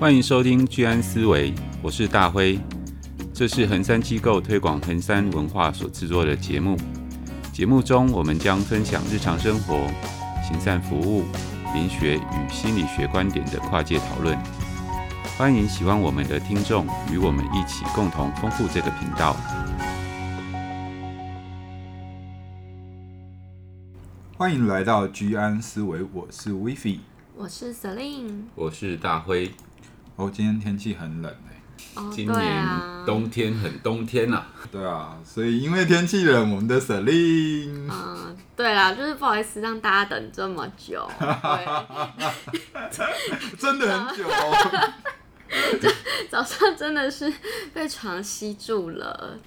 欢迎收听居安思维，我是大辉。这是恒山机构推广恒山文化所制作的节目。节目中，我们将分享日常生活、行善服务、灵学与心理学观点的跨界讨论。欢迎喜欢我们的听众与我们一起共同丰富这个频道。欢迎来到居安思维，我是 Vivi，我是 Celine，我是大辉。哦，今天天气很冷哎、哦，今年冬天很冬天呐、啊。对啊，所以因为天气冷，我们的 Celine，嗯，对啦，就是不好意思让大家等这么久，真的很久哦。早上真的是被床吸住了。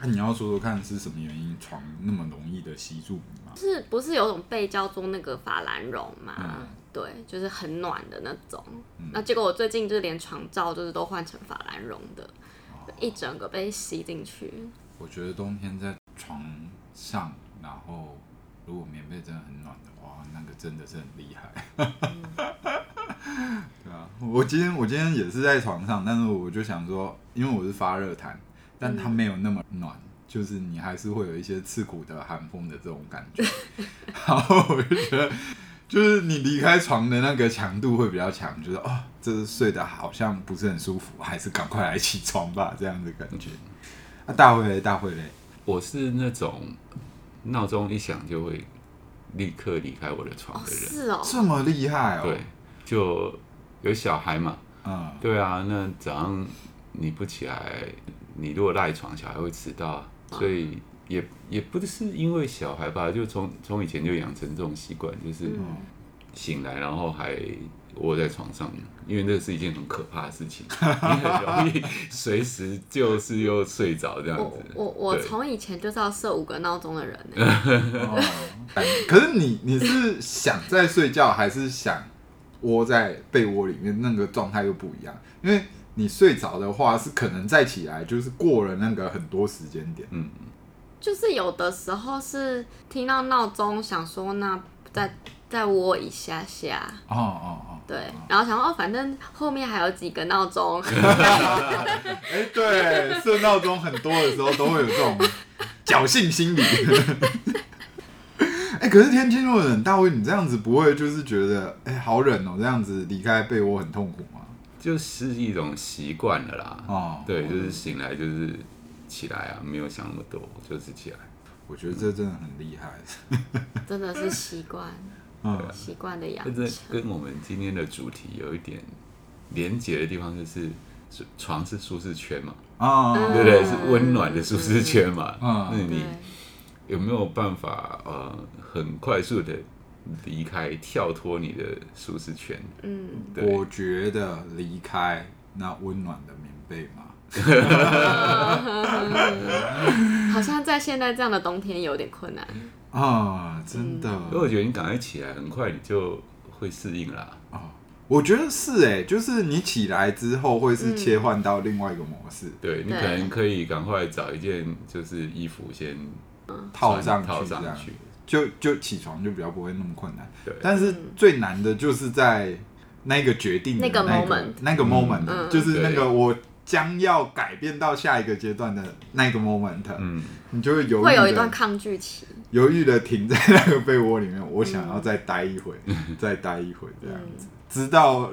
那、啊、你要说说看是什么原因床那么容易的吸住你吗？是不是有种被叫做那个法兰绒嘛？嗯对，就是很暖的那种。嗯、那结果我最近就是连床罩就是都换成法兰绒的，哦、一整个被吸进去。我觉得冬天在床上，然后如果棉被真的很暖的话，那个真的是很厉害。嗯、对啊，我今天我今天也是在床上，但是我就想说，因为我是发热毯，但它没有那么暖，嗯、就是你还是会有一些刺骨的寒风的这种感觉。然后我就觉得。就是你离开床的那个强度会比较强，就是哦，这是睡得好像不是很舒服，还是赶快来起床吧，这样的感觉。啊，大会嘞，大会嘞，我是那种闹钟一响就会立刻离开我的床的人。哦是哦，这么厉害哦。对，就有小孩嘛。嗯。对啊，那早上你不起来，你如果赖床，小孩会迟到，所以。也也不是因为小孩吧，就从从以前就养成这种习惯，就是醒来然后还窝在床上，因为那是一件很可怕的事情，你很容易随时就是又睡着这样子。我我我从以前就是要设五个闹钟的人 可是你你是想在睡觉，还是想窝在被窝里面？那个状态又不一样，因为你睡着的话是可能再起来就是过了那个很多时间点，嗯。就是有的时候是听到闹钟，想说那再再窝一下下。哦哦哦。对，然后想说哦，反正后面还有几个闹钟。哎，对，设闹钟很多的时候都会有这种侥幸心理。哎，可是天气那么冷，大卫，你这样子不会就是觉得哎好冷哦，这样子离开被窝很痛苦吗？就是一种习惯了啦。哦。对，就是醒来就是。起来啊！没有想那么多，就是起来。我觉得这真的很厉害，真的是习惯，嗯，习惯的养成。跟我们今天的主题有一点连接的地方，就是床是舒适圈嘛，啊，对不对？是温暖的舒适圈嘛，嗯，那你有没有办法呃，很快速的离开、跳脱你的舒适圈？嗯，我觉得离开那温暖的棉被嘛。好像在现在这样的冬天有点困难啊，真的。因为我觉得你赶快起来，很快你就会适应啦。哦，我觉得是哎，就是你起来之后会是切换到另外一个模式。对，你可能可以赶快找一件就是衣服先套上套上去，就就起床就比较不会那么困难。对，但是最难的就是在那个决定那个 moment，那个 moment，就是那个我。将要改变到下一个阶段的那个 moment，嗯，你就会犹豫，会有一段抗拒期，犹豫的停在那个被窝里面，我想要再待一会，嗯、再待一会这样子，嗯、直到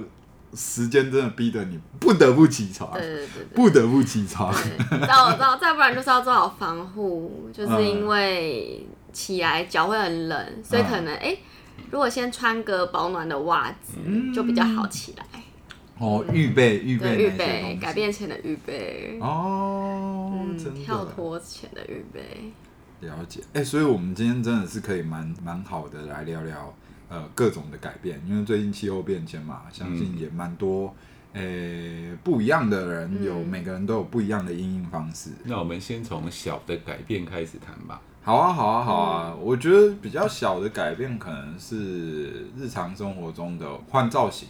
时间真的逼得你不得不起床，对对对，对，不得不起床，知道知道，再不然就是要做好防护，就是因为起来脚会很冷，所以可能哎、嗯欸，如果先穿个保暖的袜子，嗯、就比较好起来。哦，预备预备预备改变前的预备哦，嗯，跳脱前的预备。了解，哎、欸，所以我们今天真的是可以蛮蛮好的来聊聊呃各种的改变，因为最近气候变迁嘛，相信也蛮多诶、欸、不一样的人有，嗯、每个人都有不一样的应应方式。那我们先从小的改变开始谈吧。好啊，好啊，好啊，嗯、我觉得比较小的改变可能是日常生活中的换造型。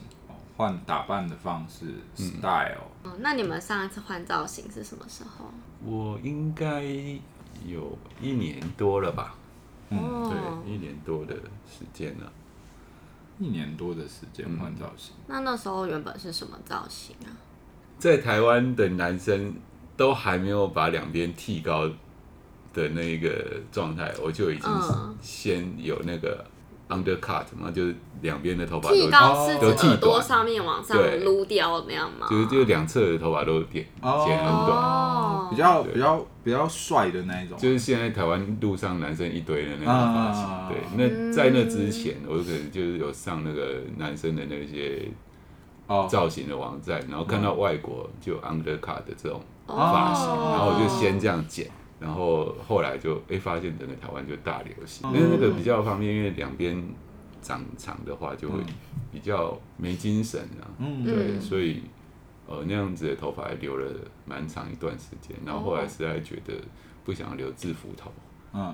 换打扮的方式，style。嗯，那你们上一次换造型是什么时候？我应该有一年多了吧。嗯，对，一年多的时间了。一年多的时间换造型。那那时候原本是什么造型啊？在台湾的男生都还没有把两边剃高的那个状态，我就已经先有那个。Undercut 嘛，就是两边的头发剃高是都剃耳朵上面往上撸掉那样吗？就是就两侧的头发都剪剪很短，哦、比较比较比较帅的那一种。就是现在台湾路上男生一堆的那种发型。啊、对，那在那之前，我可能就是有上那个男生的那些造型的网站，然后看到外国就有 undercut 的这种发型，然后我就先这样剪。然后后来就哎发现整个台湾就大流行，因为那个比较方便，因为两边长长的话就会比较没精神啊。嗯，对，所以呃那样子的头发还留了蛮长一段时间，然后后来实在觉得不想留制服头。嗯，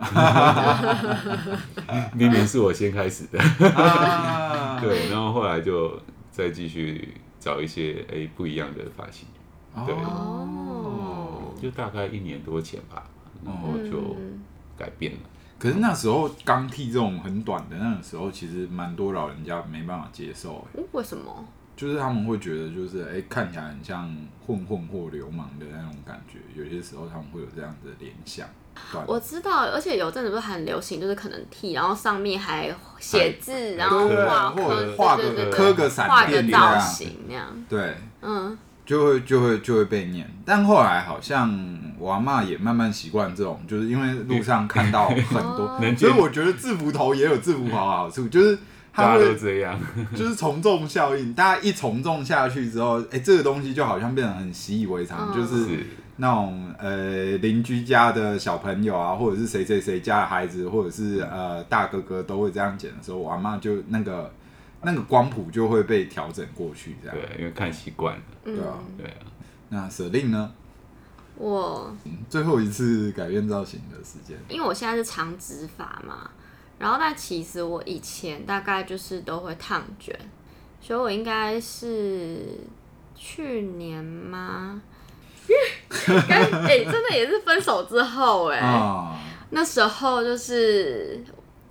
明明是我先开始的。对，然后后来就再继续找一些哎不一样的发型。对。就大概一年多前吧，然后就改变了。嗯、可是那时候刚剃这种很短的，那个时候其实蛮多老人家没办法接受。为什么？就是他们会觉得，就是哎、欸，看起来很像混混或流氓的那种感觉。有些时候他们会有这样的联想。我知道，而且有阵子不是很流行，就是可能剃，然后上面还写字，然后画或者画个刻个闪电造型那样。对，嗯。就会就会就会被念，但后来好像我阿嬷也慢慢习惯这种，就是因为路上看到很多，所以我觉得制服头也有制服头的好处，就是它会这样，就是从众效应，大家一从众下去之后，哎，这个东西就好像变得很习以为常，就是。那种呃邻居家的小朋友啊，或者是谁谁谁家的孩子，或者是呃大哥哥都会这样剪的时候，我阿嬷就那个。那个光谱就会被调整过去，这样。对，因为看习惯了。对啊，对啊。那舍令呢？我最后一次改变造型的时间，因为我现在是长直发嘛，然后但其实我以前大概就是都会烫卷，所以我应该是去年吗？哎、欸，真的也是分手之后哎、欸，哦、那时候就是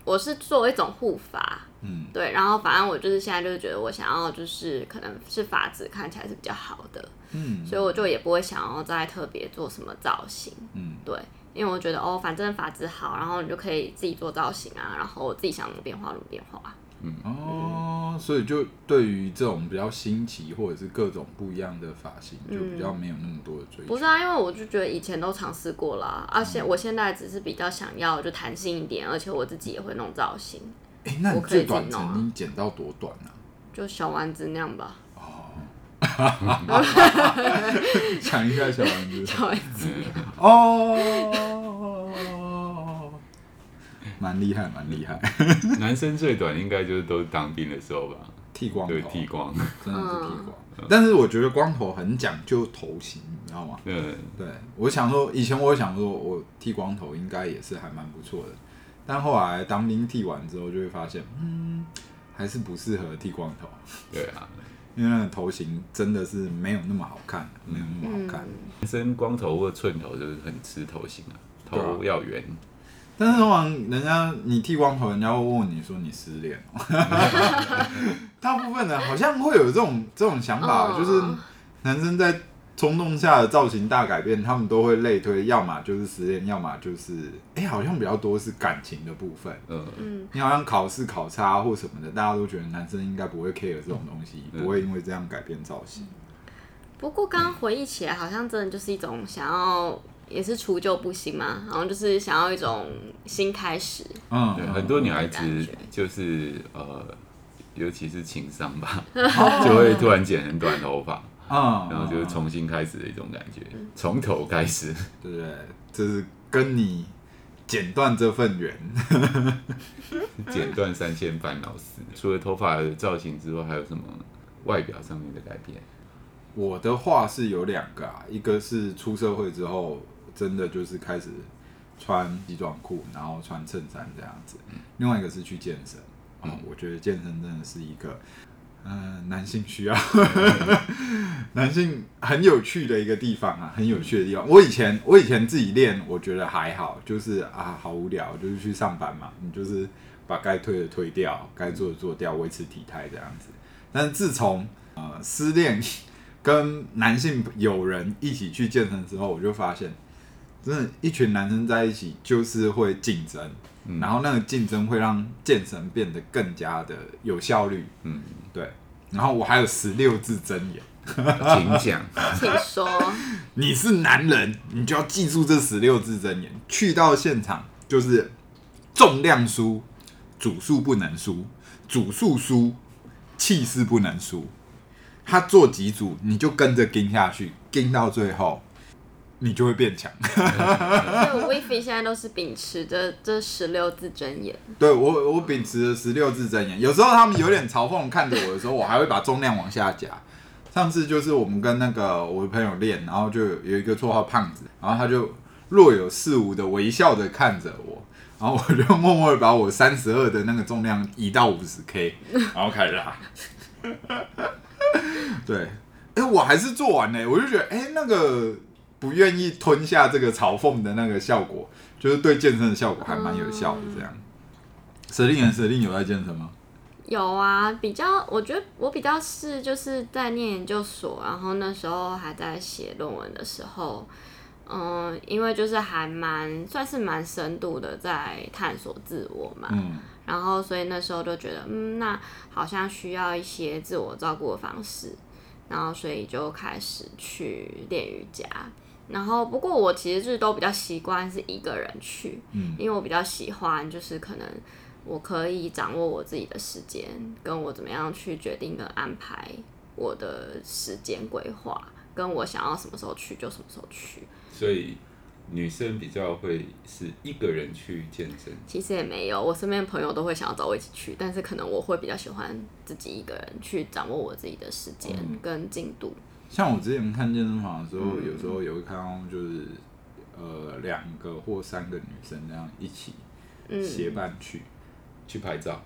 我是做一种护发。嗯，对，然后反正我就是现在就是觉得我想要就是可能是发质看起来是比较好的，嗯，所以我就也不会想要再特别做什么造型，嗯，对，因为我觉得哦，反正发质好，然后你就可以自己做造型啊，然后我自己想怎么变化怎么变化，嗯。哦，所以就对于这种比较新奇或者是各种不一样的发型，就比较没有那么多的追求。不是啊，因为我就觉得以前都尝试过了，而且我现在只是比较想要就弹性一点，而且我自己也会弄造型。哎，那你最短曾经剪到多短呢？就小丸子那样吧。哦，讲一下小丸子。小丸子。哦，蛮厉害，蛮厉害。男生最短应该就是都是当兵的时候吧？剃光头，对，剃光，真的是剃光。但是我觉得光头很讲究头型，你知道吗？对，对，我想说，以前我想说我剃光头应该也是还蛮不错的。但后来当兵剃完之后，就会发现，嗯，还是不适合剃光头。对啊，因为那个头型真的是没有那么好看，没有那么好看。男生光头或寸头就是很吃头型啊，头要圆。但是通常人家你剃光头，人家会问你说你失恋。大部分人好像会有这种这种想法，就是男生在。冲动下的造型大改变，他们都会类推，要么就是失恋，要么就是哎、欸，好像比较多是感情的部分。嗯嗯，你好像考试考差或什么的，大家都觉得男生应该不会 care 这种东西，嗯、不会因为这样改变造型。不过刚刚回忆起来，好像真的就是一种想要，也是除旧布新嘛，然后就是想要一种新开始。嗯，对，很多女孩子就是呃，尤其是情商吧，就会突然剪很短头发。啊，然后就是重新开始的一种感觉，从头开始，对不对？就是跟你剪断这份缘，剪断三千烦恼丝。除了头发的造型之外，还有什么外表上面的改变？我的话是有两个啊，一个是出社会之后，真的就是开始穿西装裤，然后穿衬衫这样子。另外一个是去健身，嗯，我觉得健身真的是一个。嗯、男性需要，男性很有趣的一个地方啊，很有趣的地方。我以前我以前自己练，我觉得还好，就是啊，好无聊，就是去上班嘛，你就是把该推的推掉，该做的做掉，维持体态这样子。但是自从呃失恋，跟男性友人一起去健身之后，我就发现，真的，一群男生在一起就是会竞争，嗯、然后那个竞争会让健身变得更加的有效率。嗯，对。然后我还有十六字真言，请讲，请说。你是男人，你就要记住这十六字真言。去到现场就是重量输，组数不能输，组数输，气势不能输。他做几组，你就跟着跟下去，跟到最后，你就会变强。所以 Wify 现在都是秉持着这十六字真言。对我，我秉持着十六字真言。有时候他们有点嘲讽看着我的时候，我还会把重量往下夹。上次就是我们跟那个我的朋友练，然后就有一个绰号胖子，然后他就若有似无的微笑的看着我，然后我就默默的把我三十二的那个重量移到五十 K，然后开始拉。对，哎、欸，我还是做完呢，我就觉得，哎、欸，那个不愿意吞下这个嘲讽的那个效果，就是对健身的效果还蛮有效的。这样，舍令人舍令有在健身吗？有啊，比较，我觉得我比较是就是在念研究所，然后那时候还在写论文的时候，嗯，因为就是还蛮算是蛮深度的在探索自我嘛。嗯然后，所以那时候就觉得，嗯，那好像需要一些自我照顾的方式。然后，所以就开始去练瑜伽。然后，不过我其实就是都比较习惯是一个人去，嗯，因为我比较喜欢，就是可能我可以掌握我自己的时间，跟我怎么样去决定跟安排我的时间规划，跟我想要什么时候去就什么时候去。所以。女生比较会是一个人去健身，其实也没有，我身边的朋友都会想要找我一起去，但是可能我会比较喜欢自己一个人去掌握我自己的时间跟进度。像我之前看健身房的时候，嗯、有时候也会看到就是呃两个或三个女生这样一起结伴去、嗯、去拍照。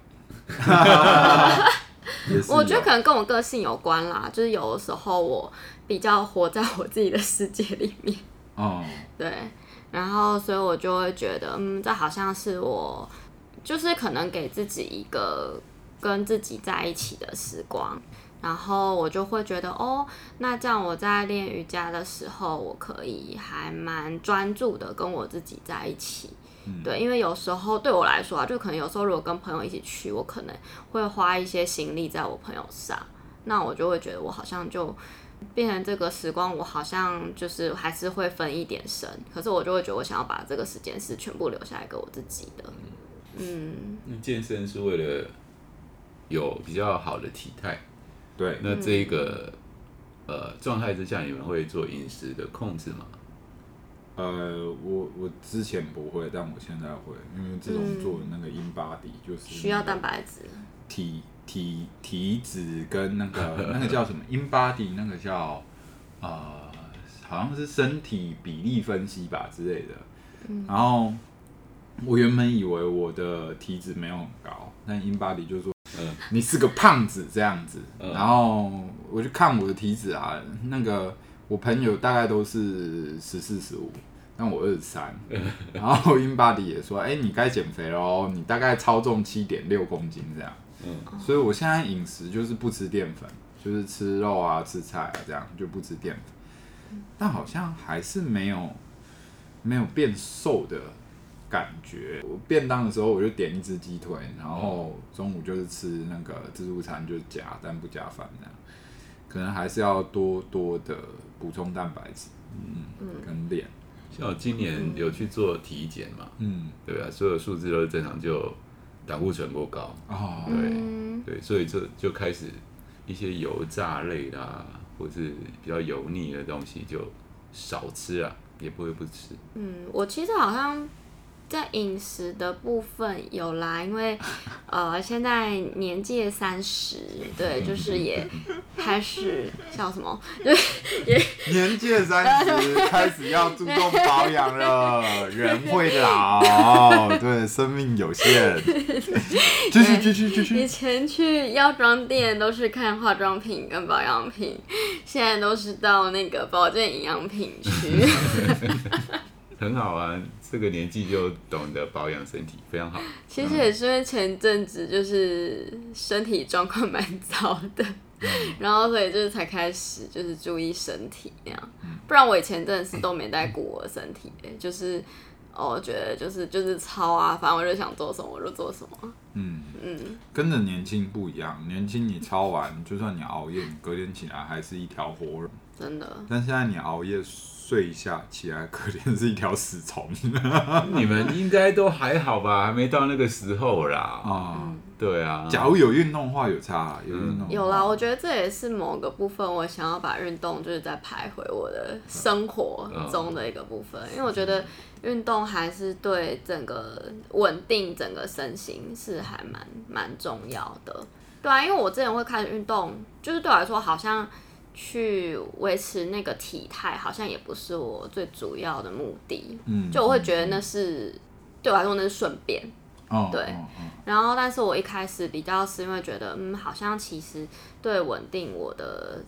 我觉得可能跟我个性有关啦，就是有的时候我比较活在我自己的世界里面。哦，oh. 对，然后所以我就会觉得，嗯，这好像是我，就是可能给自己一个跟自己在一起的时光，然后我就会觉得，哦，那这样我在练瑜伽的时候，我可以还蛮专注的跟我自己在一起，嗯、对，因为有时候对我来说啊，就可能有时候如果跟朋友一起去，我可能会花一些心力在我朋友上，那我就会觉得我好像就。变成这个时光，我好像就是还是会分一点神，可是我就会觉得我想要把这个时间是全部留下来给我自己的。嗯，那健身是为了有比较好的体态，对。那这一个、嗯、呃状态之下，你们会做饮食的控制吗？呃，我我之前不会，但我现在会，因为这种做的那个 InBody 就是需要蛋白质。体体体脂跟那个那个叫什么 InBody 那个叫呃，好像是身体比例分析吧之类的。嗯、然后我原本以为我的体脂没有很高，但 InBody 就说，嗯，你是个胖子这样子。嗯、然后我就看我的体脂啊，那个我朋友大概都是十四十五，但我二十三。嗯、然后 InBody 也说，哎、欸，你该减肥喽，你大概超重七点六公斤这样。嗯，所以我现在饮食就是不吃淀粉，就是吃肉啊、吃菜啊这样，就不吃淀粉。但好像还是没有没有变瘦的感觉。我便当的时候我就点一只鸡腿，然后中午就是吃那个自助餐，就是夹但不加饭这样。可能还是要多多的补充蛋白质，嗯，跟练。像我今年有去做体检嘛，嗯，对啊，所有数字都是正常就。胆固醇过高哦，对、嗯、对，所以就就开始一些油炸类的、啊，或是比较油腻的东西就少吃啊，也不会不吃。嗯，我其实好像。在饮食的部分有啦，因为呃现在年届三十，对，就是也开始叫什么，对，也年届三十开始要注重保养了，人会老，对，生命有限。继续继续继续。以前去药妆店都是看化妆品跟保养品，现在都是到那个保健营养品区。很好啊，这个年纪就懂得保养身体，非常好。其实也是因为前阵子就是身体状况蛮糟的，嗯、然后所以就是才开始就是注意身体那样，不然我以前真的是都没在顾我的身体，就是。哦，我觉得就是就是操啊，反正我就想做什么我就做什么。嗯嗯，跟着年轻不一样，年轻你操完，就算你熬夜，你隔天起来还是一条活人。真的。但现在你熬夜睡一下，起来可怜是一条死虫。你们应该都还好吧？还没到那个时候啦。啊。嗯对啊，假如有运动的话有差，有运动有啦。我觉得这也是某个部分，我想要把运动就是再排回我的生活中的一个部分，因为我觉得运动还是对整个稳定整个身心是还蛮蛮重要的。对啊，因为我之前会开始运动，就是对我来说好像去维持那个体态，好像也不是我最主要的目的。嗯，就我会觉得那是对我来说那是顺便。哦，对，哦哦、然后，但是我一开始比较是因为觉得，嗯，好像其实对稳定我的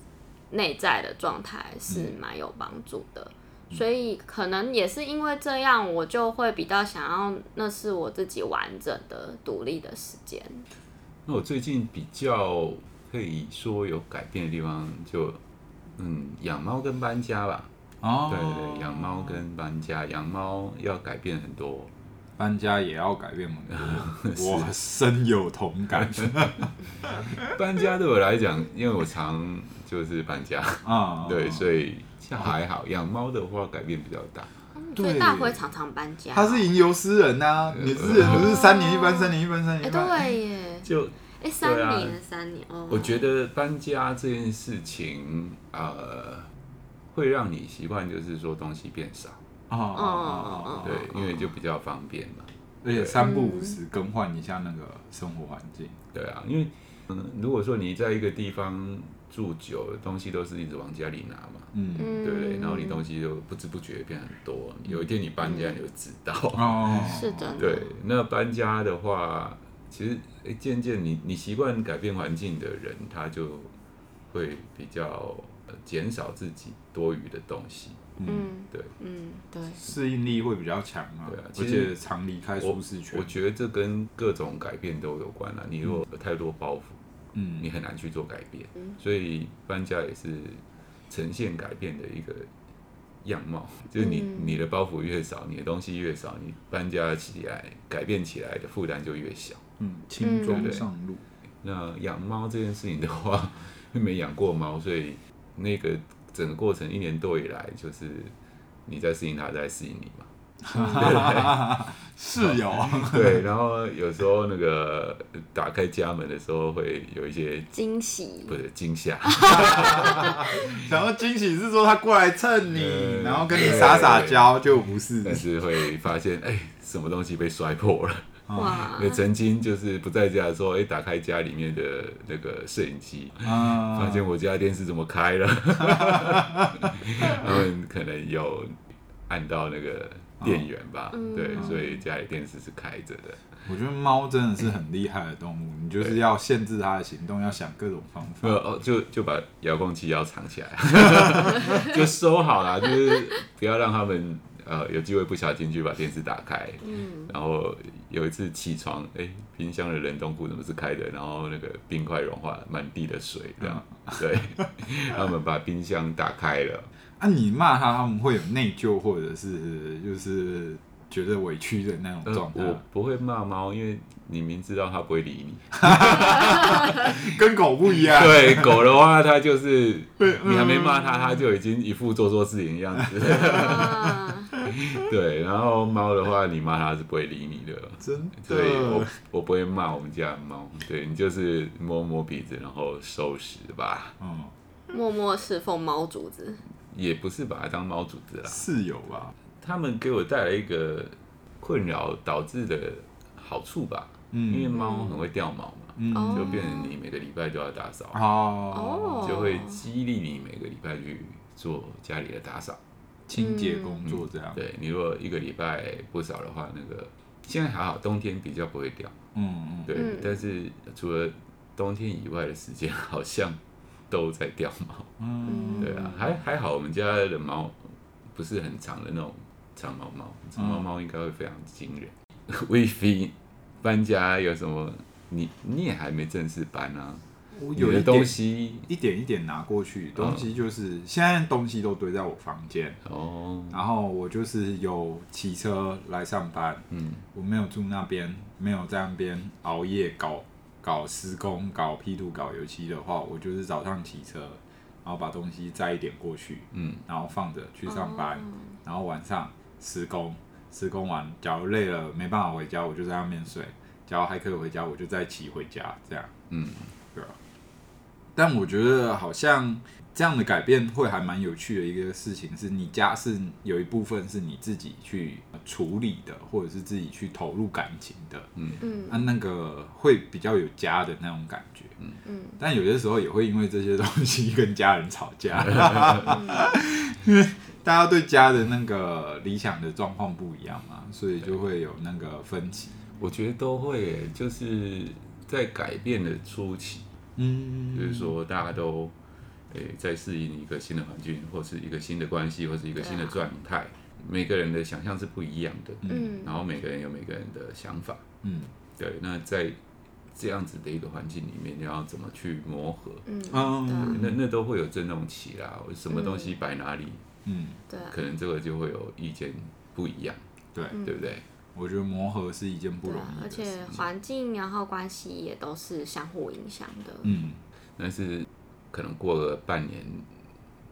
内在的状态是蛮有帮助的，嗯、所以可能也是因为这样，我就会比较想要，那是我自己完整的独立的时间。那我最近比较可以说有改变的地方就，就嗯，养猫跟搬家吧。哦，对对，养猫跟搬家，养猫要改变很多。搬家也要改变吗？我深有同感。搬家对我来讲，因为我常就是搬家啊，对，所以像还好。养猫的话，改变比较大。所以大辉常常搬家。他是吟游诗人呐，你诗人不是三年一搬，三年一搬，三年一搬。对耶。就哎，三年三年哦。我觉得搬家这件事情，呃，会让你习惯，就是说东西变少。哦哦哦哦，对，因为就比较方便嘛，而且三不五时更换一下那个生活环境。对啊，因为嗯，如果说你在一个地方住久了，东西都是一直往家里拿嘛，嗯，对不对？然后你东西就不知不觉变很多，有一天你搬家你就知道。哦，是的。对，那搬家的话，其实诶，渐渐你你习惯改变环境的人，他就会比较减少自己多余的东西。嗯，对，嗯，对，适应力会比较强啊，对啊，而且常离开舒适圈。我觉得这跟各种改变都有关啊。你如果有太多包袱，嗯，你很难去做改变。嗯，所以搬家也是呈现改变的一个样貌。就是你你的包袱越少，你的东西越少，你搬家起来改变起来的负担就越小。嗯，轻装上路。那养猫这件事情的话，没养过猫，所以那个。整个过程一年多以来，就是你在适应它，在适应你嘛。是有 对，然后有时候那个打开家门的时候，会有一些惊喜，不是惊吓。想要惊喜是说他过来蹭你，嗯、然后跟你撒撒娇，就不是。但是会发现，哎，什么东西被摔破了。哇！也曾经就是不在家的时候，哎，打开家里面的那个摄影机，啊、发现我家电视怎么开了？他们可能有按到那个电源吧？哦、对，所以家里电视是开着的。我觉得猫真的是很厉害的动物，你就是要限制它的行动，要想各种方法。哦，就就把遥控器要藏起来，就收好了，就是不要让他们。呃，有机会不小心去把电视打开，嗯，然后有一次起床，哎、欸，冰箱的冷冻库怎么是开的？然后那个冰块融化，满地的水，这样，嗯、对，他们把冰箱打开了。啊，你骂他，他们会有内疚，或者是就是。觉得委屈的那种状态，我不会骂猫，因为你明知道它不会理你，跟狗不一样。对，狗的话，它就是 你还没骂它，它就已经一副做错事情的样子。对，然后猫的话，你骂它是不会理你的。真的，对，我我不会骂我们家的猫。对，你就是摸摸鼻子，然后收拾吧。嗯，默默侍奉猫主子，也不是把它当猫主子啦，室友吧。他们给我带来一个困扰导致的好处吧，嗯，因为猫很会掉毛嘛，嗯，就变成你每个礼拜都要打扫，哦，就会激励你每个礼拜去做家里的打扫、清洁工作这样。对，你如果一个礼拜不扫的话，那个现在还好，冬天比较不会掉，嗯嗯，对，但是除了冬天以外的时间，好像都在掉毛，嗯，对啊，还还好，我们家的猫不是很长的那种。长毛猫，长毛猫应该会非常惊人。威飞、嗯、搬家有什么？你你也还没正式搬啊？我有的东西一点一点拿过去，东西就是、嗯、现在东西都堆在我房间哦。然后我就是有骑车来上班，嗯，我没有住那边，没有在那边熬夜搞搞施工、搞 P 图、搞油漆的话，我就是早上骑车，然后把东西载一点过去，嗯，然后放着去上班，哦、然后晚上施工，施工完，假如累了没办法回家，我就在那边睡；假如还可以回家，我就再骑回家，这样，嗯。但我觉得好像这样的改变会还蛮有趣的一个事情，是你家是有一部分是你自己去处理的，或者是自己去投入感情的，嗯嗯，啊，那个会比较有家的那种感觉，嗯嗯。但有些时候也会因为这些东西跟家人吵架，因 为 大家对家的那个理想的状况不一样嘛，所以就会有那个分歧。我觉得都会，就是在改变的初期。嗯，就是说大家都诶、欸、在适应一个新的环境，或是一个新的关系，或是一个新的状态。每个人的想象是不一样的，嗯，然后每个人有每个人的想法，嗯，对。那在这样子的一个环境里面，你要怎么去磨合？嗯，嗯那那都会有争论期啦。什么东西摆哪里？嗯，对，可能这个就会有意见不一样，对，对不对？我觉得磨合是一件不容易的事，而且环境然后关系也都是相互影响的。嗯，但是可能过了半年，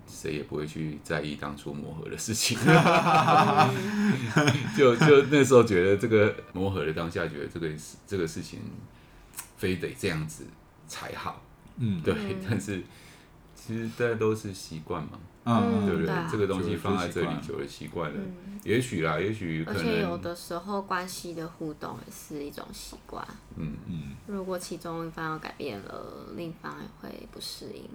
谁也不会去在意当初磨合的事情。就就那时候觉得这个磨合的当下，觉得这个这个事情非得这样子才好。嗯，对，但是其实大家都是习惯嘛。嗯，对不对？对啊、这个东西放在这里久了习惯了，嗯、也许啦，也许可能。而且有的时候关系的互动也是一种习惯。嗯嗯。如果其中一方要改变了，另一方也会不适应。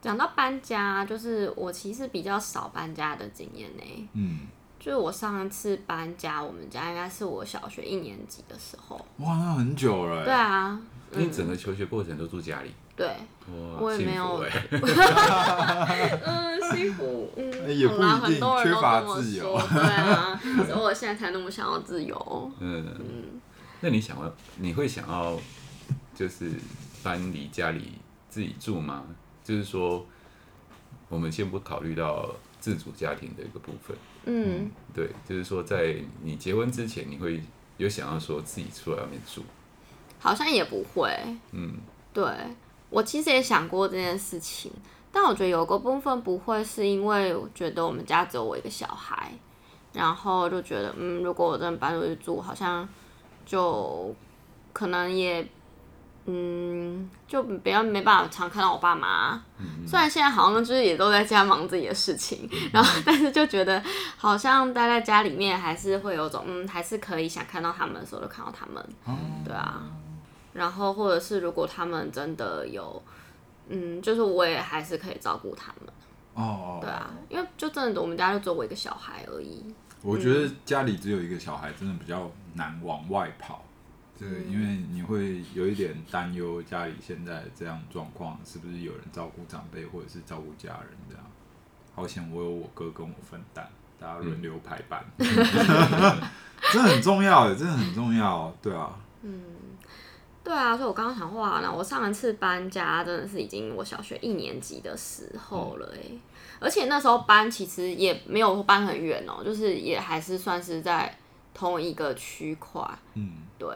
讲到搬家，就是我其实比较少搬家的经验呢。嗯。就是我上一次搬家，我们家应该是我小学一年级的时候。哇，那很久了。对啊。你整个求学过程都住家里。对，我也没有，嗯，幸福，嗯，好啦，很多人都说，对啊，所以我现在才那么想要自由。嗯嗯，那你想要，你会想要，就是搬离家里自己住吗？就是说，我们先不考虑到自主家庭的一个部分，嗯，对，就是说，在你结婚之前，你会有想要说自己出来外面住？好像也不会，嗯，对。我其实也想过这件事情，但我觉得有个部分不会，是因为我觉得我们家只有我一个小孩，然后就觉得，嗯，如果我真的搬出去住，好像就可能也，嗯，就比较没办法常看到我爸妈。嗯、虽然现在好像就是也都在家忙自己的事情，嗯、然后但是就觉得好像待在家里面还是会有种，嗯，还是可以想看到他们的时候就看到他们，嗯、对啊。然后，或者是如果他们真的有，嗯，就是我也还是可以照顾他们。哦，对啊，因为就真的我们家就只有我一个小孩而已。我觉得家里只有一个小孩，真的比较难往外跑。对，因为你会有一点担忧，家里现在这样状况，是不是有人照顾长辈，或者是照顾家人这样？好险我有我哥跟我分担，大家轮流排班。这很重要的，真的很重要。对啊。嗯。对啊，所以我刚刚想话呢，我上一次搬家真的是已经我小学一年级的时候了而且那时候搬其实也没有搬很远哦，就是也还是算是在同一个区块，嗯，对，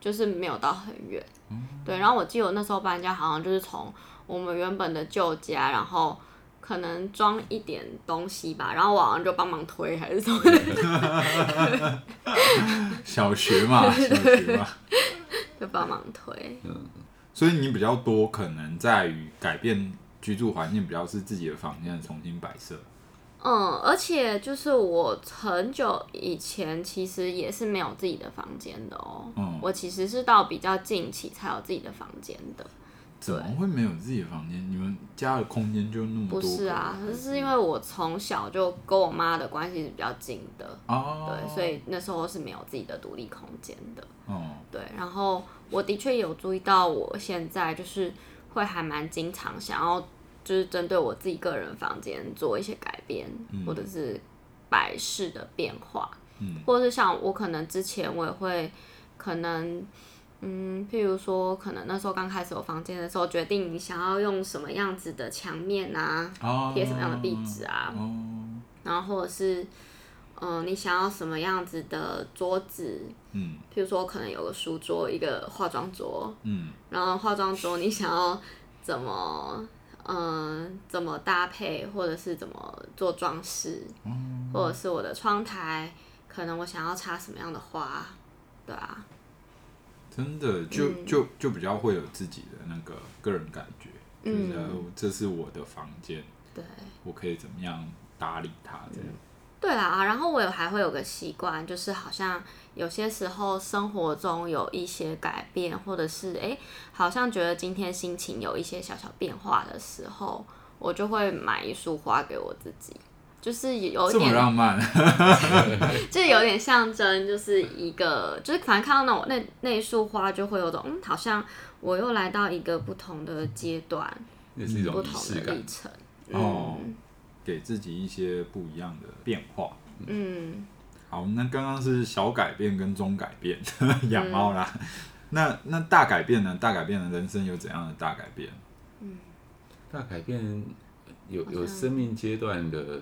就是没有到很远，嗯、对。然后我记得我那时候搬家好像就是从我们原本的旧家，然后可能装一点东西吧，然后我好像就帮忙推还是什么，小学嘛，小学嘛。就帮忙推，嗯，所以你比较多可能在于改变居住环境，比较是自己的房间重新摆设。嗯，而且就是我很久以前其实也是没有自己的房间的哦。嗯，我其实是到比较近期才有自己的房间的。怎么会没有自己的房间？你们家的空间就那么多？不是啊，是，是因为我从小就跟我妈的关系是比较近的哦，对，所以那时候是没有自己的独立空间的。哦，对，然后我的确有注意到，我现在就是会还蛮经常想要，就是针对我自己个人房间做一些改变，嗯、或者是百世的变化，嗯，或者是像我可能之前我也会可能。嗯，譬如说，可能那时候刚开始有房间的时候，决定你想要用什么样子的墙面啊，贴、哦、什么样的壁纸啊，哦、然后或者是，嗯、呃，你想要什么样子的桌子，嗯，譬如说可能有个书桌，一个化妆桌，嗯，然后化妆桌你想要怎么，嗯、呃，怎么搭配，或者是怎么做装饰，哦、或者是我的窗台，可能我想要插什么样的花，对啊。真的就就就比较会有自己的那个个人感觉，嗯、就是这是我的房间，对，我可以怎么样打理它这样。对啦啊，然后我有还会有个习惯，就是好像有些时候生活中有一些改变，或者是哎，好像觉得今天心情有一些小小变化的时候，我就会买一束花给我自己。就是有点这么浪漫，就有点象征，就是一个，就是反正看到那种那那一束花，就会有种嗯，好像我又来到一个不同的阶段，也是一种不同的历程哦，给自己一些不一样的变化。嗯，好，那刚刚是小改变跟中改变，养猫啦。嗯、那那大改变呢？大改变的人生有怎样的大改变？嗯，大改变有有生命阶段的。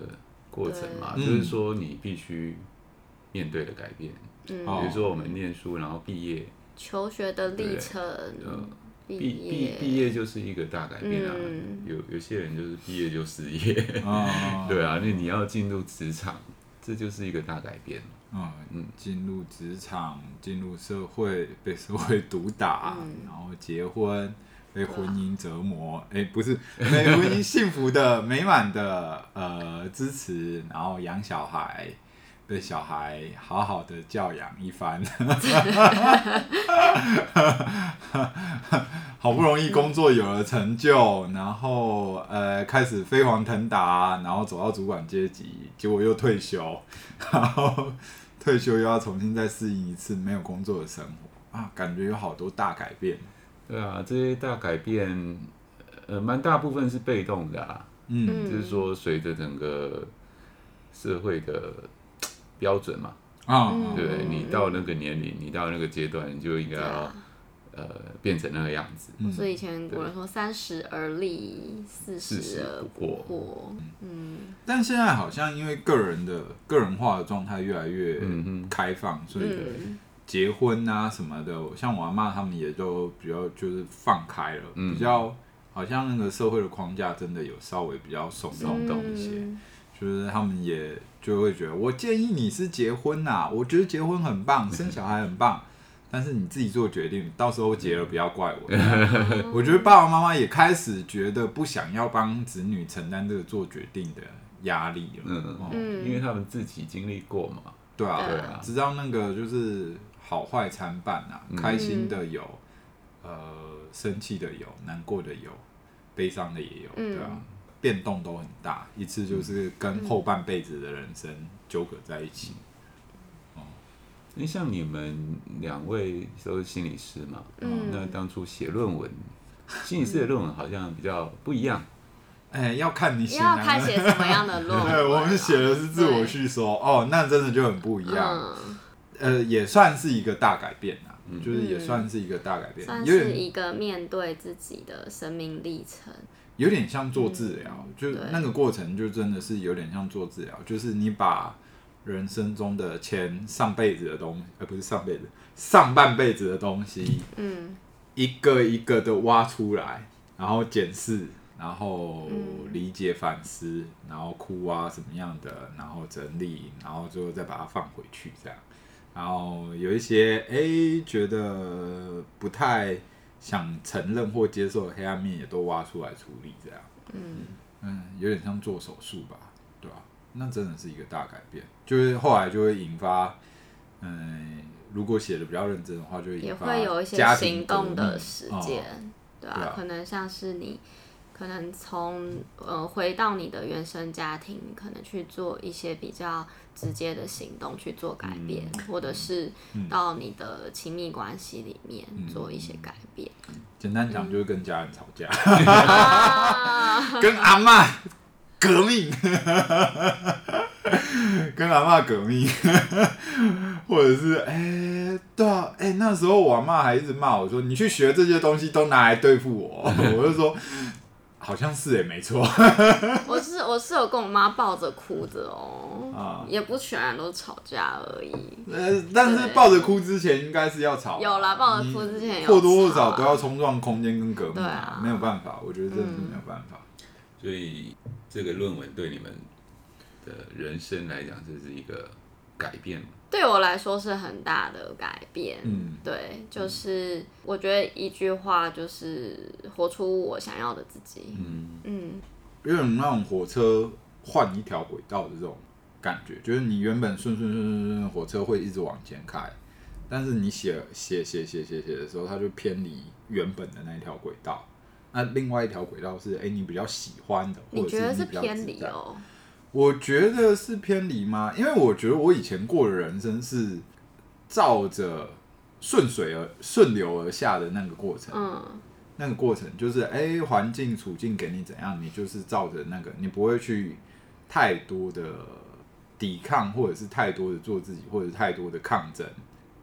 过程嘛，就是说你必须面对的改变。嗯，比如说我们念书，然后毕业，求学的历程，毕毕毕业就是一个大改变啊。嗯、有有些人就是毕业就失业，哦、对啊，那你要进入职场，这就是一个大改变。嗯嗯，进入职场，进入社会，被社会毒打，嗯、然后结婚。被婚姻折磨，哎不是被婚姻幸福的、美满的，呃，支持，然后养小孩，被小孩好好的教养一番，好不容易工作有了成就，然后呃，开始飞黄腾达，然后走到主管阶级，结果又退休，然后退休又要重新再适应一次没有工作的生活。啊，感觉有好多大改变。对啊，这些大改变，呃，蛮大部分是被动的啊。嗯，就是说，随着整个社会的标准嘛，啊，对，你到那个年龄，你到那个阶段，你就应该要、啊、呃变成那个样子。所以以前古人说“三十而立，四十而不惑”。嗯，但现在好像因为个人的个人化的状态越来越开放，所以。嗯结婚啊什么的，像我阿妈他们也都比较就是放开了，嗯、比较好像那个社会的框架真的有稍微比较松动一些，嗯、就是他们也就会觉得，我建议你是结婚呐、啊，我觉得结婚很棒，生小孩很棒，但是你自己做决定，到时候结了不要怪我。我觉得爸爸妈妈也开始觉得不想要帮子女承担这个做决定的压力了，嗯，哦、因为他们自己经历过嘛，对啊，对啊，知道那个就是。好坏参半啊，开心的有，嗯、呃，生气的有，难过的有，悲伤的也有，嗯、对啊，变动都很大，一次就是跟后半辈子的人生纠葛在一起。哦、嗯，像你们两位都是心理师嘛，嗯、那当初写论文，心理师的论文好像比较不一样。哎、欸，要看你写，要看写什么样的论文。对，我们写的是自我叙说，哦，那真的就很不一样。嗯呃，也算是一个大改变啊，嗯、就是也算是一个大改变，算是一个面对自己的生命历程，有点像做治疗，嗯、就那个过程就真的是有点像做治疗，就是你把人生中的前上辈子的东西，而、呃、不是上辈子，上半辈子的东西，嗯，一个一个的挖出来，然后检视，然后理解反思，然后哭啊什么样的，然后整理，然后最后再把它放回去，这样。然后有一些哎、欸，觉得不太想承认或接受的黑暗面，也都挖出来处理，这样，嗯嗯，有点像做手术吧，对吧、啊？那真的是一个大改变，就是后来就会引发，嗯，如果写的比较认真的话，就会引发也会有一些行动的时间，嗯、对吧、啊？对啊、可能像是你。可能从呃回到你的原生家庭，可能去做一些比较直接的行动去做改变，嗯、或者是到你的亲密关系里面做一些改变。嗯、简单讲就是跟家人吵架，嗯、跟阿妈革命，跟阿妈革命，或者是哎、欸，对啊，哎、欸，那时候我阿妈还一直骂我说：“你去学这些东西都拿来对付我。”我就说。好像是也没错。我是我是有跟我妈抱着哭着哦，啊，也不全然都吵架而已。呃，但是抱着哭之前应该是要吵。有啦，抱着哭之前有。或多或少都要冲撞空间跟革命。对啊，没有办法，我觉得真的是没有办法。所以这个论文对你们的人生来讲，这是一个改变。对我来说是很大的改变，嗯，对，就是我觉得一句话就是活出我想要的自己，嗯。嗯，有种那种火车换一条轨道的这种感觉，就是你原本顺顺顺顺顺，火车会一直往前开，但是你写写写写写写的时候，它就偏离原本的那一条轨道，那另外一条轨道是哎、欸、你比较喜欢的，你觉得是偏离哦？我觉得是偏离吗？因为我觉得我以前过的人生是照着顺水而顺流而下的那个过程。嗯，那个过程就是，哎、欸，环境处境给你怎样，你就是照着那个，你不会去太多的抵抗，或者是太多的做自己，或者是太多的抗争。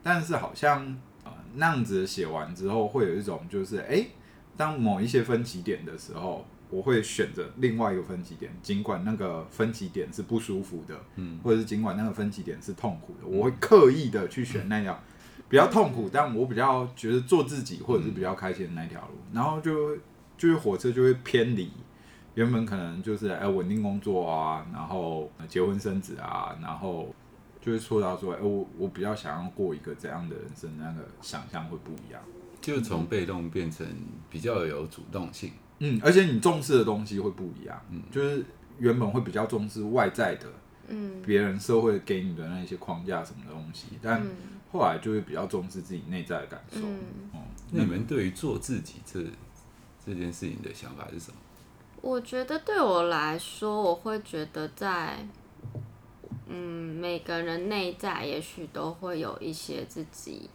但是好像、呃、那样子写完之后，会有一种就是，哎、欸，当某一些分歧点的时候。我会选择另外一个分歧点，尽管那个分歧点是不舒服的，嗯，或者是尽管那个分歧点是痛苦的，我会刻意的去选那条比较痛苦，但我比较觉得做自己或者是比较开心的那条路，然后就就是火车就会偏离原本可能就是哎稳定工作啊，然后结婚生子啊，然后就会说到说哎我我比较想要过一个怎样的人生，那个想象会不一样，就从被动变成比较有主动性。嗯，而且你重视的东西会不一样，嗯，就是原本会比较重视外在的，嗯，别人社会给你的那些框架什么的东西，但后来就会比较重视自己内在的感受。嗯，嗯，那你们对于做自己这这件事情的想法是什么？我觉得对我来说，我会觉得在，嗯，每个人内在也许都会有一些自己。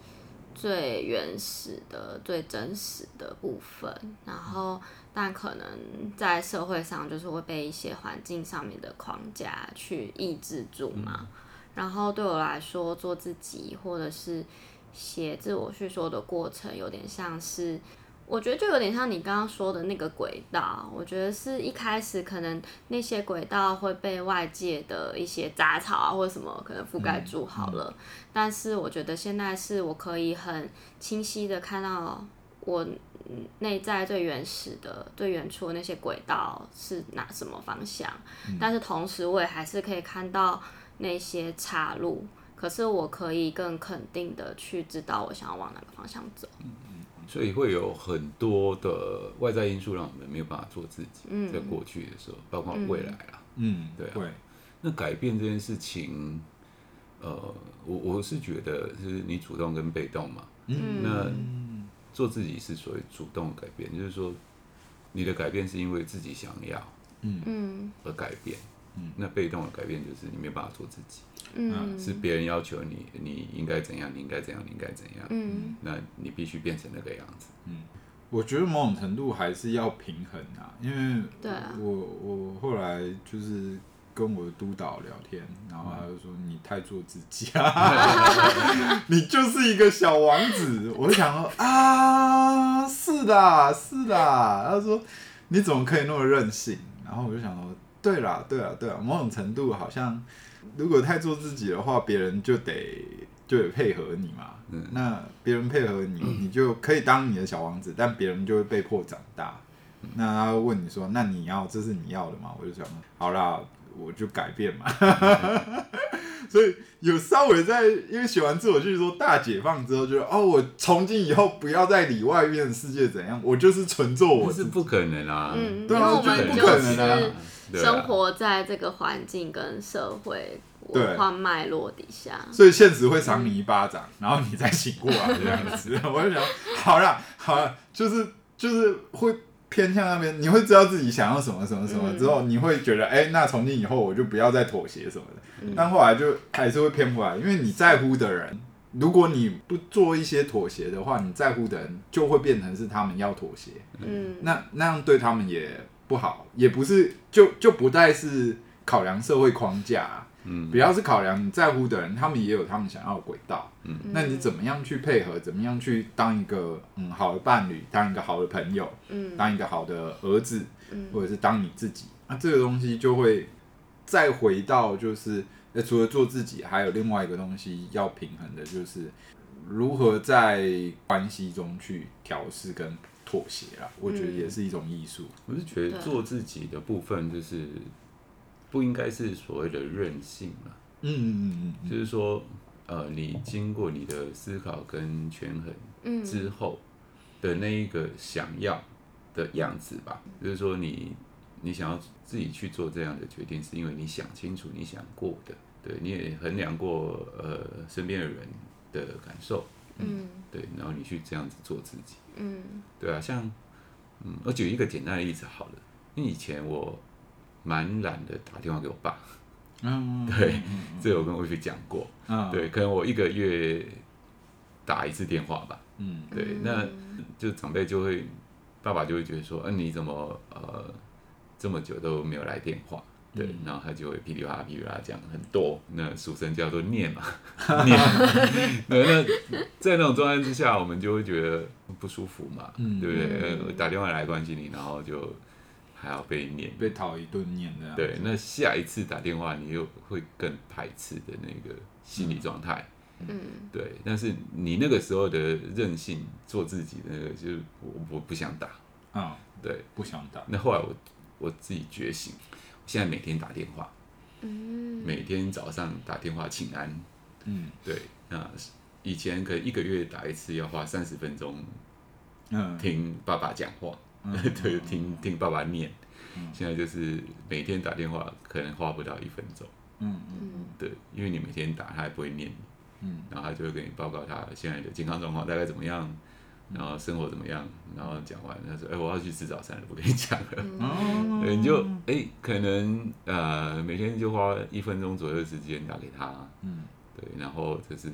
最原始的、最真实的部分，然后，但可能在社会上就是会被一些环境上面的框架去抑制住嘛。然后对我来说，做自己或者是写自我叙说的过程，有点像是。我觉得就有点像你刚刚说的那个轨道，我觉得是一开始可能那些轨道会被外界的一些杂草啊或者什么可能覆盖住好了，但是我觉得现在是我可以很清晰的看到我内在最原始的、最原初的那些轨道是哪什么方向，嗯、但是同时我也还是可以看到那些岔路，可是我可以更肯定的去知道我想要往哪个方向走。所以会有很多的外在因素让我们没有办法做自己，嗯、在过去的时候，包括未来啊，嗯，对啊。对那改变这件事情，呃，我我是觉得是你主动跟被动嘛。嗯。那做自己是属于主动的改变，就是说你的改变是因为自己想要，嗯，而改变。嗯。那被动的改变就是你没办法做自己。嗯，是别人要求你，你应该怎样，你应该怎样，你应该怎样。嗯，那你必须变成那个样子。嗯，我觉得某种程度还是要平衡啊，因为对啊，我我后来就是跟我的督导聊天，然后他就说你太做自己啊，你就是一个小王子。我就想说啊，是的，是的。他说你怎么可以那么任性？然后我就想说，对啦，对啦，对啦，某种程度好像。如果太做自己的话，别人就得就得配合你嘛。嗯，那别人配合你，你就可以当你的小王子，但别人就会被迫长大。那他会问你说：“那你要这是你要的吗？”我就想：“好啦，我就改变嘛。”所以有稍微在，因为写完自我叙说大解放之后，就哦，我从今以后不要再理外面的世界怎样，我就是纯做我。是不可能啊！嗯，对啊，我们不可能啊。生活在这个环境跟社会文化脉络底下，所以现实会赏你一巴掌，嗯、然后你再醒过来这样子。我就想，好了好了，就是就是会偏向那边，你会知道自己想要什么什么什么之后，嗯、你会觉得，哎、欸，那从今以后我就不要再妥协什么的。嗯、但后来就还是会偏过来，因为你在乎的人，如果你不做一些妥协的话，你在乎的人就会变成是他们要妥协。嗯，那那样对他们也不好，也不是就就不再是考量社会框架，嗯，不要是考量你在乎的人，他们也有他们想要的轨道，嗯，那你怎么样去配合？怎么样去当一个嗯好的伴侣，当一个好的朋友，嗯，当一个好的儿子，嗯，或者是当你自己，那这个东西就会再回到就是，呃，除了做自己，还有另外一个东西要平衡的，就是如何在关系中去调试跟妥协啊。我觉得也是一种艺术。我是觉得做自己的部分就是。不应该是所谓的任性嘛？嗯嗯嗯，就是说，呃，你经过你的思考跟权衡之后的那一个想要的样子吧，就是说你你想要自己去做这样的决定，是因为你想清楚你想过的，对，你也衡量过呃身边的人的感受，嗯，对，然后你去这样子做自己，嗯，对啊，像嗯，我举一个简单的例子好了，因为以前我。蛮懒的，打电话给我爸。嗯，对，这个我跟威飞讲过。嗯，对，可能我一个月打一次电话吧。嗯，对，那就长辈就会，爸爸就会觉得说，嗯、啊，你怎么呃这么久都没有来电话？对，然后他就会噼里啪啦噼里啪啦讲很多，那俗称叫做念嘛，念。那那在那种状态之下，我们就会觉得不舒服嘛，嗯、对不对？嗯、打电话来关心你，然后就。还要被念，被讨一顿念的。对，那下一次打电话，你又会更排斥的那个心理状态。嗯，对。但是你那个时候的任性，做自己的那个，就是我我不想打。啊、嗯，对，不想打。那后来我我自己觉醒，现在每天打电话，嗯，每天早上打电话请安。嗯，对。那以前可能一个月打一次，要花三十分钟，嗯，听爸爸讲话。嗯、对，听听爸爸念，嗯、现在就是每天打电话，可能花不到一分钟。嗯嗯对，因为你每天打，他也不会念你。嗯。然后他就会给你报告他现在的健康状况大概怎么样，然后生活怎么样，然后讲完他说：“哎，我要去吃早餐了，不跟你讲了。嗯 ” 对，你就哎，可能呃每天就花一分钟左右的时间打给他。嗯。对，然后就是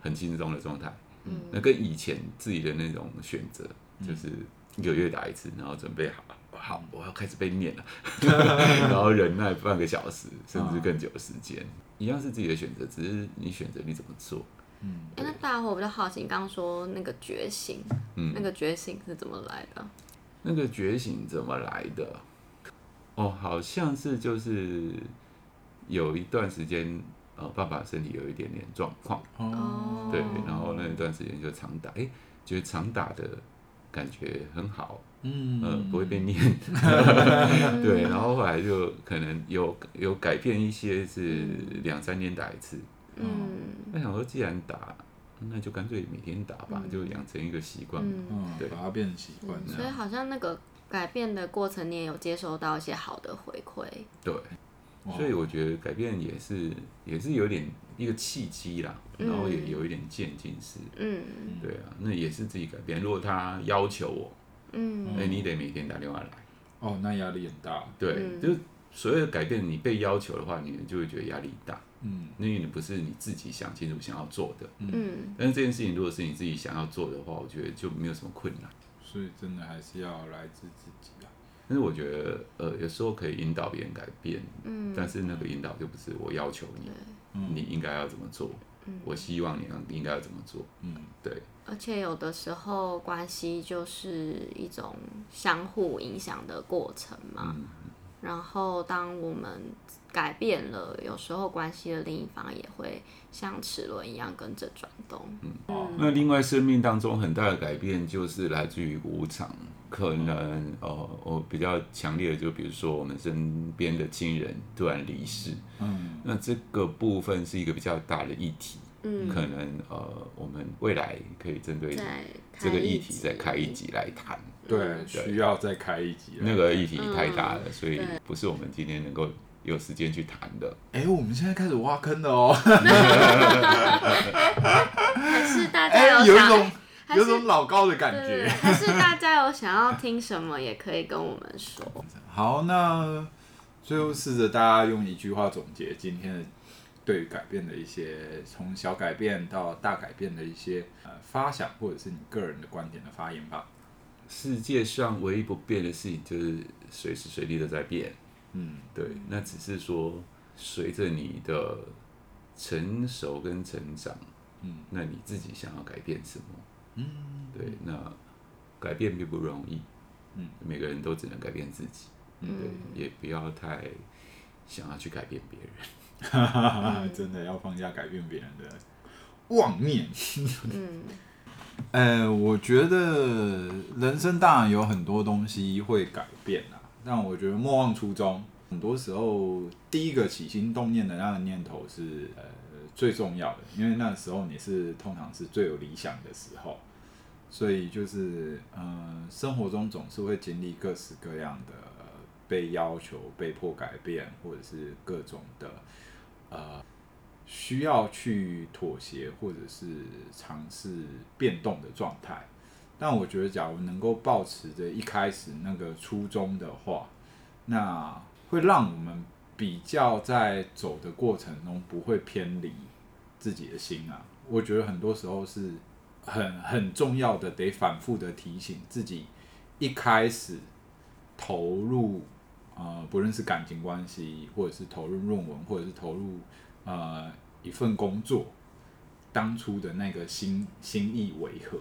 很轻松的状态。嗯。那跟以前自己的那种选择，就是。一个月打一次，然后准备好，好，我要开始被念了，然后忍耐半个小时，甚至更久的时间，一样是自己的选择，只是你选择你怎么做。嗯，哎，那大伙比较好奇，你刚刚说那个觉醒，嗯，那个觉醒是怎么来的？那个觉醒怎么来的？哦，好像是就是有一段时间，呃，爸爸身体有一点点状况，哦，对，然后那一段时间就常打，哎，觉得常打的。感觉很好，嗯，呃，不会被念，对，然后后来就可能有有改变一些，是两三年打一次，嗯，那想说既然打，那就干脆每天打吧，就养成一个习惯，嗯，对，把它变成习惯。所以好像那个改变的过程，你也有接收到一些好的回馈，对，所以我觉得改变也是也是有点。一个契机啦，然后也有一点渐进式，嗯，对啊，那也是自己改变。如果他要求我，嗯，那你得每天打电话来，哦，那压力很大。对，嗯、就是所谓的改变，你被要求的话，你就会觉得压力大，嗯，因为你不是你自己想清楚想要做的，嗯，但是这件事情如果是你自己想要做的话，我觉得就没有什么困难。所以真的还是要来自自己啊。但是我觉得，呃，有时候可以引导别人改变，嗯，但是那个引导就不是我要求你。你应该要怎么做？嗯、我希望你应该要怎么做？嗯，对。而且有的时候关系就是一种相互影响的过程嘛。嗯、然后当我们改变了，有时候关系的另一方也会像齿轮一样跟着转动。嗯，嗯，那另外生命当中很大的改变就是来自于无常。可能呃，我比较强烈的就比如说我们身边的亲人突然离世，嗯，那这个部分是一个比较大的议题，嗯，可能呃，我们未来可以针对这个议题再开一集来谈，对，需要再开一集，那个议题太大了，所以不是我们今天能够有时间去谈的。哎，我们现在开始挖坑了哦，还是大家有想。有种老高的感觉，还是大家有想要听什么，也可以跟我们说。好，那最后试着大家用一句话总结今天的对于改变的一些，从小改变到大改变的一些呃发想，或者是你个人的观点的发言吧。世界上唯一不变的事情就是随时随地都在变。嗯，对，那只是说随着你的成熟跟成长，嗯，那你自己想要改变什么？嗯，对，那改变并不容易，嗯，每个人都只能改变自己，嗯，对，也不要太想要去改变别人。哈哈哈，真的要放下改变别人的妄念。嗯，呃，我觉得人生当然有很多东西会改变啊，但我觉得莫忘初衷。很多时候，第一个起心动念的那个念头是呃最重要的，因为那时候你是通常是最有理想的时候，所以就是呃生活中总是会经历各式各样的被要求、被迫改变，或者是各种的。呃，需要去妥协或者是尝试变动的状态，但我觉得，假如能够保持着一开始那个初衷的话，那会让我们比较在走的过程中不会偏离自己的心啊。我觉得很多时候是很很重要的，得反复的提醒自己，一开始投入。呃，不论是感情关系，或者是投入论文，或者是投入呃一份工作，当初的那个心心意为何？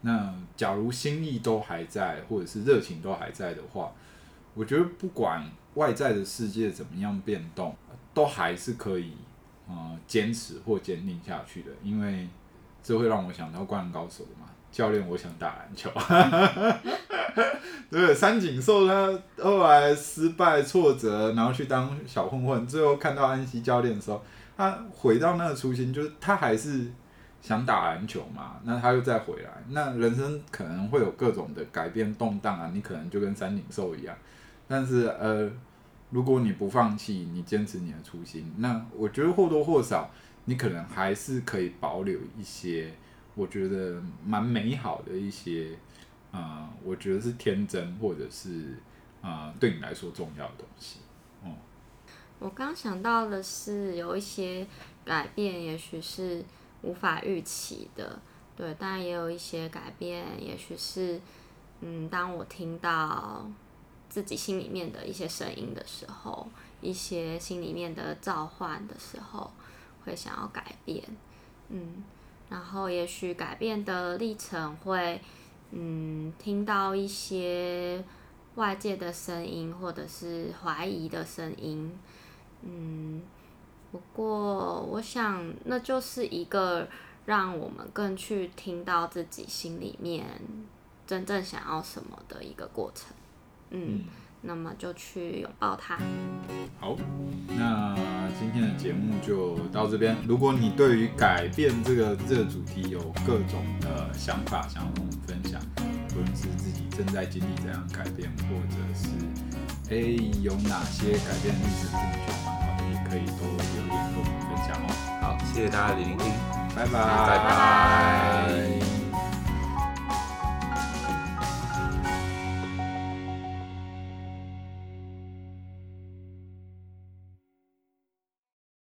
那假如心意都还在，或者是热情都还在的话，我觉得不管外在的世界怎么样变动，都还是可以呃坚持或坚定下去的，因为这会让我想到《灌篮高手》嘛。教练，我想打篮球。对，三井寿他后来失败挫折，然后去当小混混，最后看到安西教练的时候，他回到那个初心，就是他还是想打篮球嘛。那他又再回来，那人生可能会有各种的改变动荡啊。你可能就跟三井寿一样，但是呃，如果你不放弃，你坚持你的初心，那我觉得或多或少，你可能还是可以保留一些，我觉得蛮美好的一些。呃，我觉得是天真，或者是呃，对你来说重要的东西。哦，我刚想到的是有一些改变，也许是无法预期的，对，当然也有一些改变，也许是，嗯，当我听到自己心里面的一些声音的时候，一些心里面的召唤的时候，会想要改变，嗯，然后也许改变的历程会。嗯，听到一些外界的声音，或者是怀疑的声音，嗯，不过我想那就是一个让我们更去听到自己心里面真正想要什么的一个过程，嗯。嗯那么就去拥抱它。好，那今天的节目就到这边。如果你对于改变这个这个主题有各种的想法，想要跟我们分享，无论是自己正在经历怎样改变，或者是诶、欸、有哪些改变的历程是你觉得蛮好的，也可以都留言跟我们分享哦。好，谢谢大家的聆听，拜拜，拜拜。